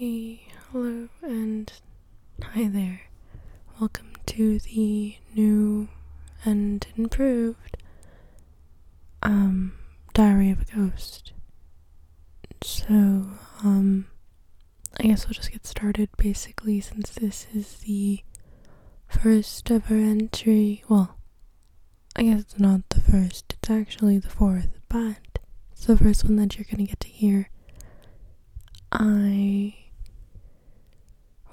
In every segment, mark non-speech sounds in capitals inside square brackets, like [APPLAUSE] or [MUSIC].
Hey, hello, and hi there. Welcome to the new and improved um Diary of a Ghost. So, um I guess we'll just get started basically since this is the first ever entry. Well, I guess it's not the first, it's actually the fourth, but it's the first one that you're gonna get to hear. I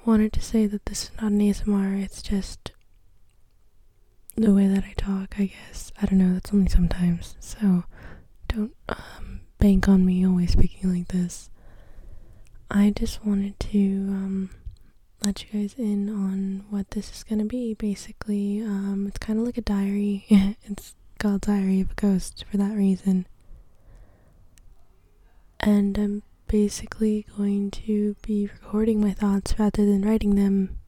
wanted to say that this is not an ASMR, it's just the way that I talk, I guess. I don't know, that's only sometimes. So don't um, bank on me always speaking like this. I just wanted to um, let you guys in on what this is going to be. Basically, um, it's kind of like a diary. [LAUGHS] it's called Diary of a Ghost for that reason. And I'm basically going to be recording my thoughts rather than writing them,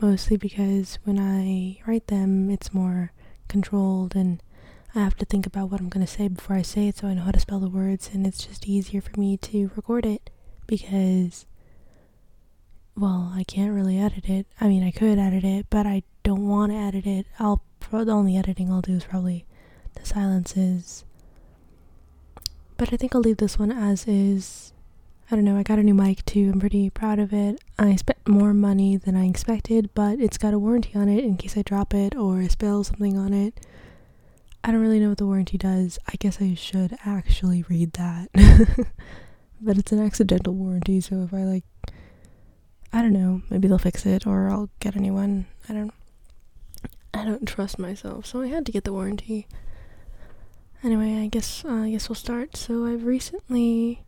mostly because when I write them, it's more controlled and I have to think about what I'm going to say before I say it so I know how to spell the words, and it's just easier for me to record it because, well, I can't really edit it. I mean, I could edit it, but I don't want to edit it. I'll, the only editing I'll do is probably the silences. But I think I'll leave this one as is I don't know, I got a new mic too. I'm pretty proud of it. I spent more money than I expected, but it's got a warranty on it in case I drop it or spill something on it. I don't really know what the warranty does. I guess I should actually read that. [LAUGHS] but it's an accidental warranty, so if I like I don't know, maybe they'll fix it or I'll get a new one. I don't I don't trust myself, so I had to get the warranty. Anyway, I guess uh, I guess we'll start. So I've recently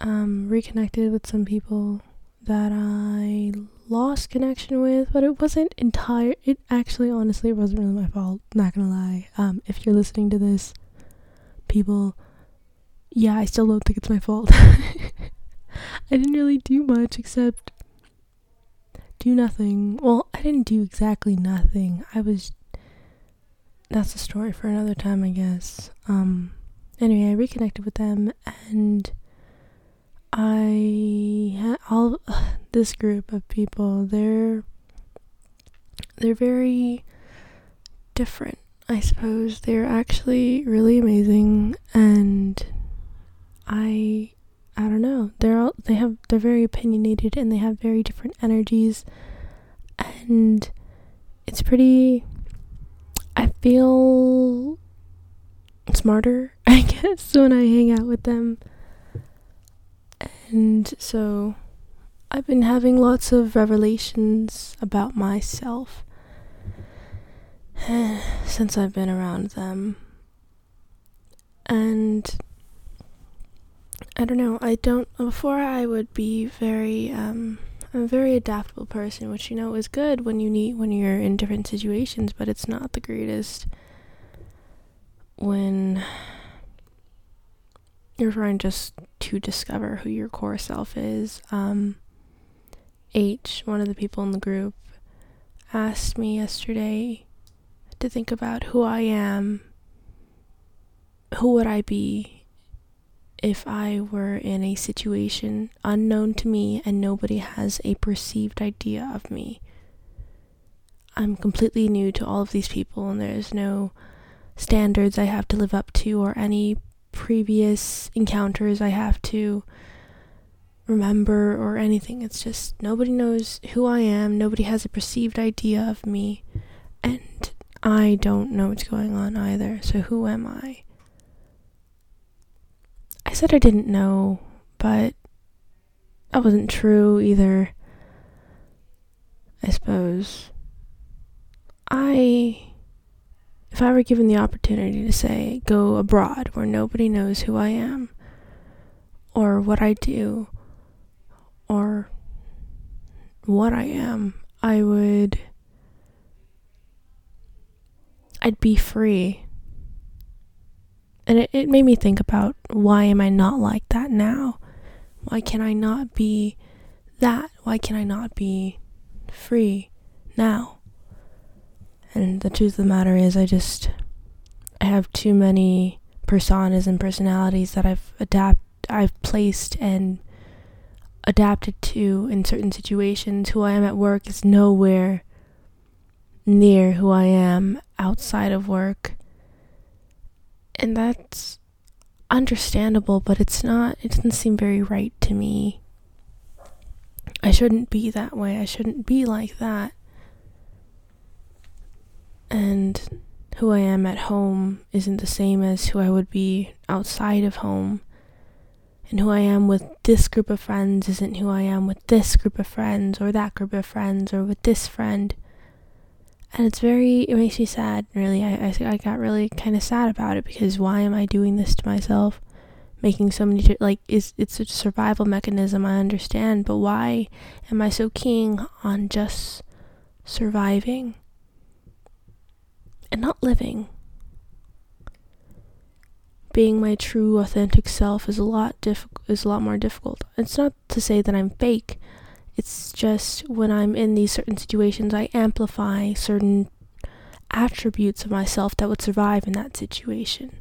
um, reconnected with some people that I lost connection with, but it wasn't entire. It actually, honestly, it wasn't really my fault. Not gonna lie. Um, if you're listening to this, people, yeah, I still don't think it's my fault. [LAUGHS] I didn't really do much except do nothing. Well, I didn't do exactly nothing. I was. That's a story for another time, I guess. Um. Anyway, I reconnected with them and I all [SIGHS] this group of people. They're they're very different, I suppose. They're actually really amazing, and I I don't know. They're all they have they're very opinionated and they have very different energies, and it's pretty. I feel smarter, [LAUGHS] I guess, when I hang out with them and so I've been having lots of revelations about myself [SIGHS] since I've been around them. And I don't know, I don't before I would be very um I'm a very adaptable person, which you know is good when you need when you're in different situations, but it's not the greatest when you're trying just to discover who your core self is. Um, H, one of the people in the group, asked me yesterday to think about who I am. Who would I be if I were in a situation unknown to me and nobody has a perceived idea of me? I'm completely new to all of these people, and there's no standards I have to live up to or any previous encounters I have to remember or anything. It's just nobody knows who I am, nobody has a perceived idea of me, and I don't know what's going on either. So who am I? I said I didn't know, but that wasn't true either. I suppose. I if I were given the opportunity to say, go abroad where nobody knows who I am, or what I do, or what I am, I would. I'd be free. And it, it made me think about why am I not like that now? Why can I not be that? Why can I not be free now? And the truth of the matter is, I just I have too many personas and personalities that I've adapt I've placed and adapted to in certain situations. Who I am at work is nowhere near who I am outside of work. And that's understandable, but it's not, it doesn't seem very right to me. I shouldn't be that way. I shouldn't be like that. And who I am at home isn't the same as who I would be outside of home. And who I am with this group of friends isn't who I am with this group of friends or that group of friends or with this friend. And it's very, it makes me sad, really. I, I, I got really kind of sad about it because why am I doing this to myself? Making so many, like, is it's a survival mechanism, I understand, but why am I so keen on just surviving and not living? being my true authentic self is a lot diff- is a lot more difficult. It's not to say that I'm fake. It's just when I'm in these certain situations I amplify certain attributes of myself that would survive in that situation.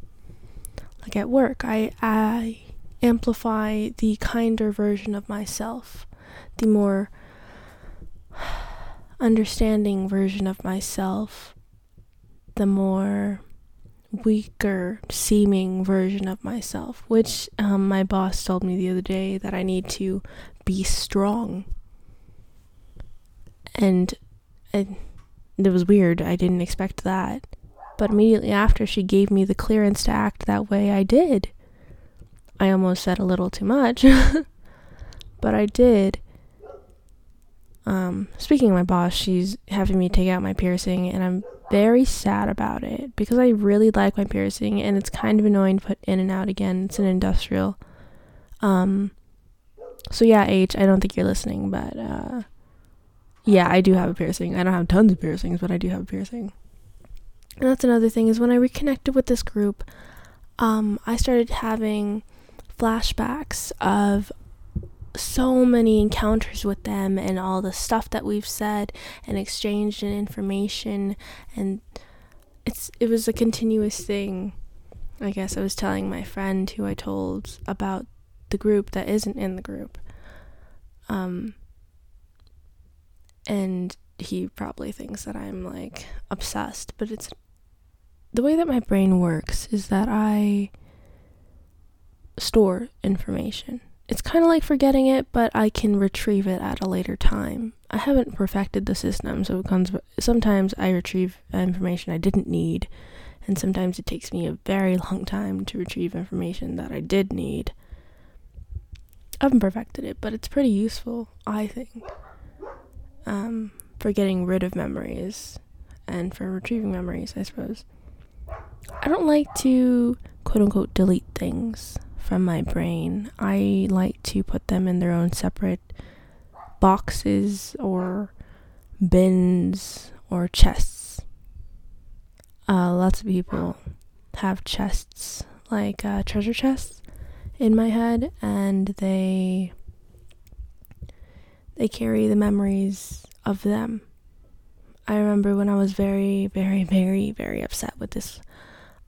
Like at work, I I amplify the kinder version of myself, the more [SIGHS] understanding version of myself, the more weaker seeming version of myself, which um, my boss told me the other day that I need to be strong. And it, it was weird. I didn't expect that. But immediately after she gave me the clearance to act that way, I did. I almost said a little too much, [LAUGHS] but I did. Um, speaking of my boss, she's having me take out my piercing, and I'm very sad about it because I really like my piercing and it's kind of annoying to put in and out again. It's an industrial. Um so yeah, H, I don't think you're listening, but uh yeah, I do have a piercing. I don't have tons of piercings, but I do have a piercing. And that's another thing is when I reconnected with this group, um I started having flashbacks of so many encounters with them and all the stuff that we've said and exchanged and information and it's it was a continuous thing. I guess I was telling my friend who I told about the group that isn't in the group. Um and he probably thinks that I'm like obsessed, but it's the way that my brain works is that I store information it's kind of like forgetting it, but I can retrieve it at a later time. I haven't perfected the system, so it comes. Sometimes I retrieve information I didn't need, and sometimes it takes me a very long time to retrieve information that I did need. I haven't perfected it, but it's pretty useful, I think. Um, for getting rid of memories and for retrieving memories, I suppose. I don't like to quote unquote delete things from my brain. I like to put them in their own separate boxes or bins or chests. Uh, lots of people have chests, like uh, treasure chests, in my head, and they they carry the memories of them. I remember when I was very, very, very, very upset with this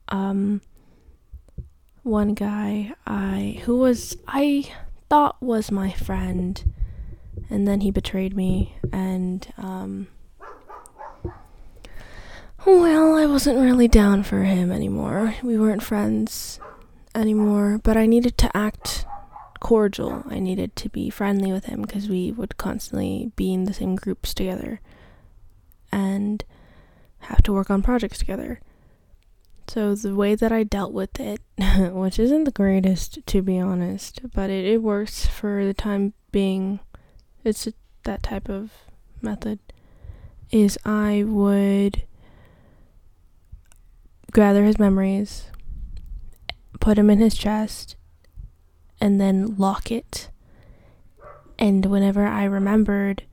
um, one guy I who was I thought was my friend and then he betrayed me and um well, I wasn't really down for him anymore. We weren't friends anymore, but I needed to act cordial. I needed to be friendly with him because we would constantly be in the same groups together and have to work on projects together. So the way that I dealt with it, [LAUGHS] which isn't the greatest to be honest, but it, it works for the time being. It's that type of method. Is I would gather his memories, put him in his chest, and then lock it. And whenever I remembered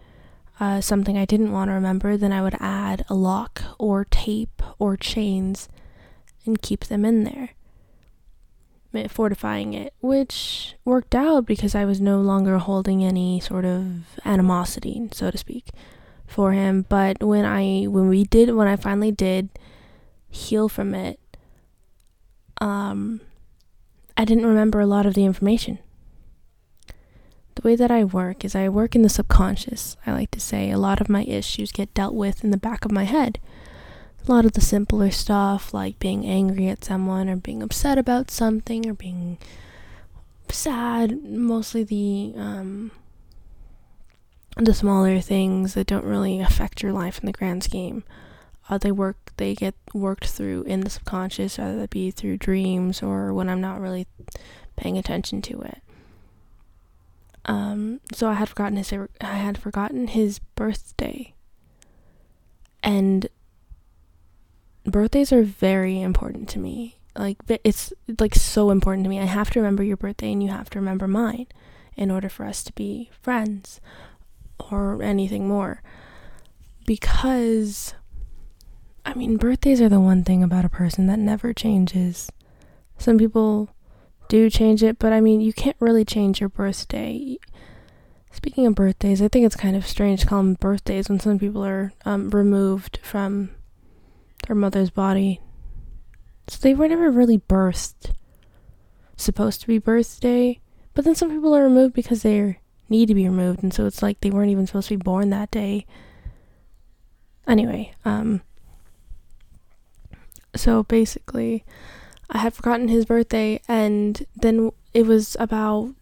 uh, something I didn't want to remember, then I would add a lock or tape or chains and keep them in there, fortifying it, which worked out because I was no longer holding any sort of animosity, so to speak, for him. But when I when we did when I finally did heal from it, um, I didn't remember a lot of the information. the way that I work is I work in the subconscious. I like to say a lot of my issues get dealt with in the back of my head. A lot of the simpler stuff, like being angry at someone or being upset about something or being sad, mostly the um, the smaller things that don't really affect your life in the grand scheme. Uh, they work, they get worked through in the subconscious, whether that be through dreams or when I'm not really paying attention to it. Um, so I had forgotten his I had forgotten his birthday, and birthdays are very important to me. Like it's like so important to me. I have to remember your birthday, and you have to remember mine, in order for us to be friends, or anything more. Because, I mean, birthdays are the one thing about a person that never changes. Some people do change it, but I mean, you can't really change your birthday. Speaking of birthdays, I think it's kind of strange to call them birthdays when some people are um, removed from their mother's body. So they were never really birthed. Supposed to be birthday, but then some people are removed because they need to be removed, and so it's like they weren't even supposed to be born that day. Anyway, um, so basically, I had forgotten his birthday, and then it was about,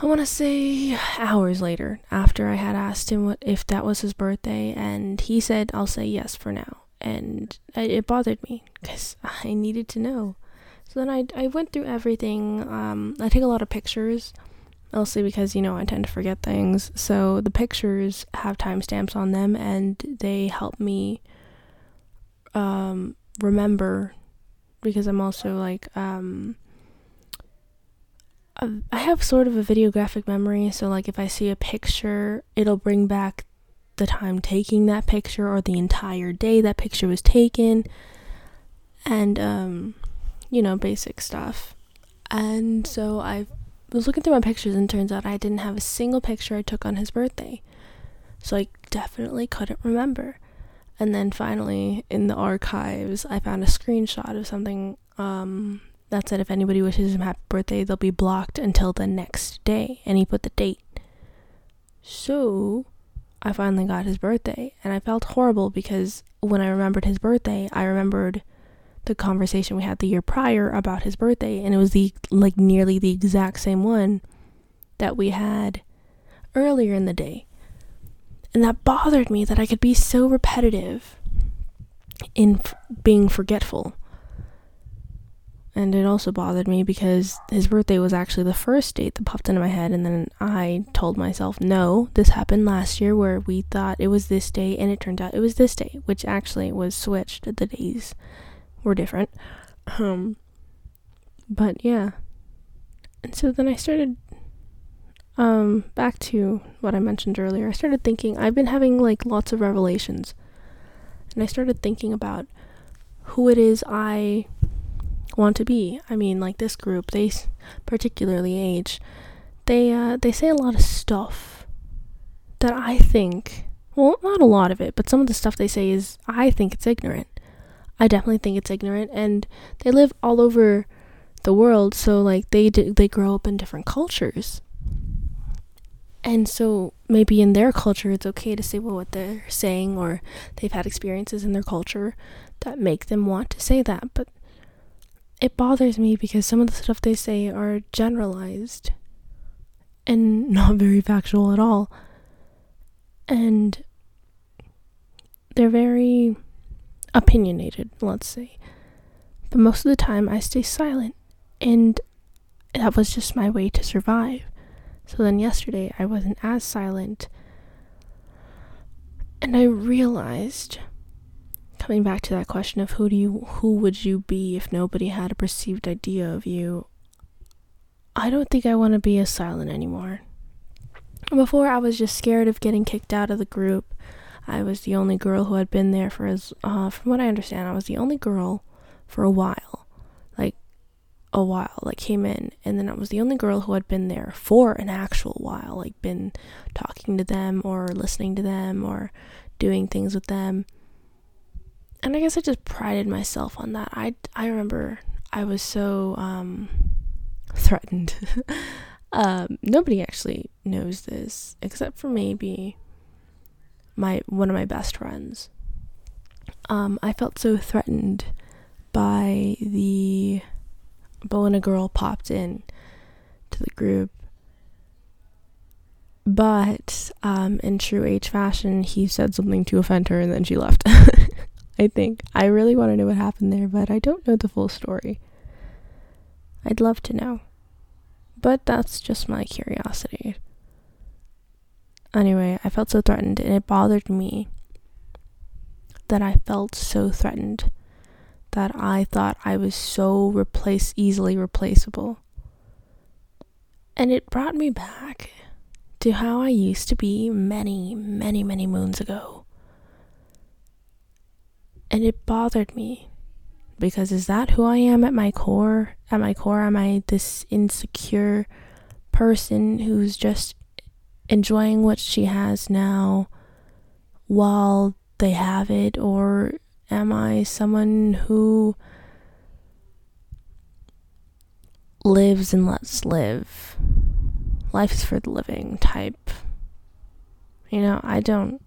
I want to say, hours later after I had asked him what if that was his birthday, and he said, "I'll say yes for now," and it bothered me because I needed to know. So then I I went through everything. Um, I take a lot of pictures, mostly because you know I tend to forget things. So the pictures have timestamps on them, and they help me um remember because I'm also like um I have sort of a videographic memory, so like if I see a picture, it'll bring back the time taking that picture or the entire day that picture was taken and um you know, basic stuff. And so I was looking through my pictures and turns out I didn't have a single picture I took on his birthday. So I definitely couldn't remember. And then finally, in the archives, I found a screenshot of something um, that said if anybody wishes him happy birthday, they'll be blocked until the next day. And he put the date. So I finally got his birthday. And I felt horrible because when I remembered his birthday, I remembered the conversation we had the year prior about his birthday. And it was the like nearly the exact same one that we had earlier in the day. And that bothered me that I could be so repetitive in f- being forgetful. And it also bothered me because his birthday was actually the first date that popped into my head. And then I told myself, no, this happened last year where we thought it was this day and it turned out it was this day, which actually was switched. The days were different. Um, but yeah. And so then I started um back to what I mentioned earlier. I started thinking I've been having like lots of revelations. And I started thinking about who it is I want to be. I mean, like this group, they particularly H, they uh they say a lot of stuff that I think well, not a lot of it, but some of the stuff they say is I think it's ignorant. I definitely think it's ignorant and they live all over the world, so like they d- they grow up in different cultures. And so maybe in their culture it's okay to say well, what they're saying or they've had experiences in their culture that make them want to say that, but it bothers me because some of the stuff they say are generalized and [LAUGHS] not very factual at all. And they're very opinionated, let's say. But most of the time I stay silent and that was just my way to survive. So then yesterday I wasn't as silent. And I realized coming back to that question of who do you who would you be if nobody had a perceived idea of you? I don't think I want to be as silent anymore. Before I was just scared of getting kicked out of the group. I was the only girl who had been there for as uh, from what I understand, I was the only girl for a while Like a while, like came in, and then I was the only girl who had been there for an actual while, like been talking to them or listening to them or doing things with them. And I guess I just prided myself on that. I I remember I was so um threatened. [LAUGHS] Um, nobody actually knows this except for maybe my one of my best friends. Um, I felt so threatened by the but when a girl popped in to the group. But um, in true H fashion, he said something to offend her and then she left. [LAUGHS] I think. I really want to know what happened there, but I don't know the full story. I'd love to know. But that's just my curiosity. Anyway, I felt so threatened and it bothered me that I felt so threatened that I thought I was so replace easily replaceable. And it brought me back to how I used to be many, many, many moons ago. And it bothered me because is that who I am at my core? At my core, am I this insecure person who's just enjoying what she has now while they have it? Or am I someone who lives and lets live? Life is for the living type. You know, I don't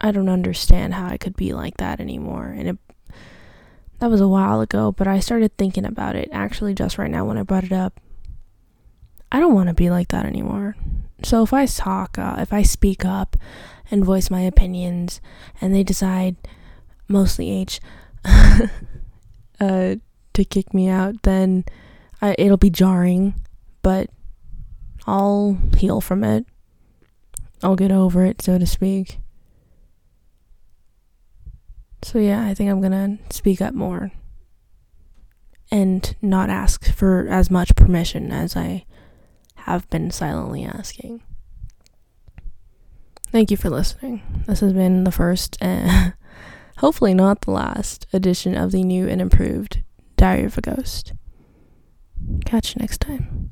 I don't understand how I could be like that anymore. And it that was a while ago, but I started thinking about it actually just right now when I brought it up. I don't want to be like that anymore. So if I talk, uh, if I speak up and voice my opinions, and they decide, mostly H, [LAUGHS] uh, to kick me out, then I, it'll be jarring, but I'll heal from it. I'll get over it, so to speak. So, yeah, I think I'm gonna speak up more and not ask for as much permission as I have been silently asking. Thank you for listening. This has been the first, uh, [LAUGHS] hopefully not the last, edition of the new and improved Diary of a Ghost. Catch you next time.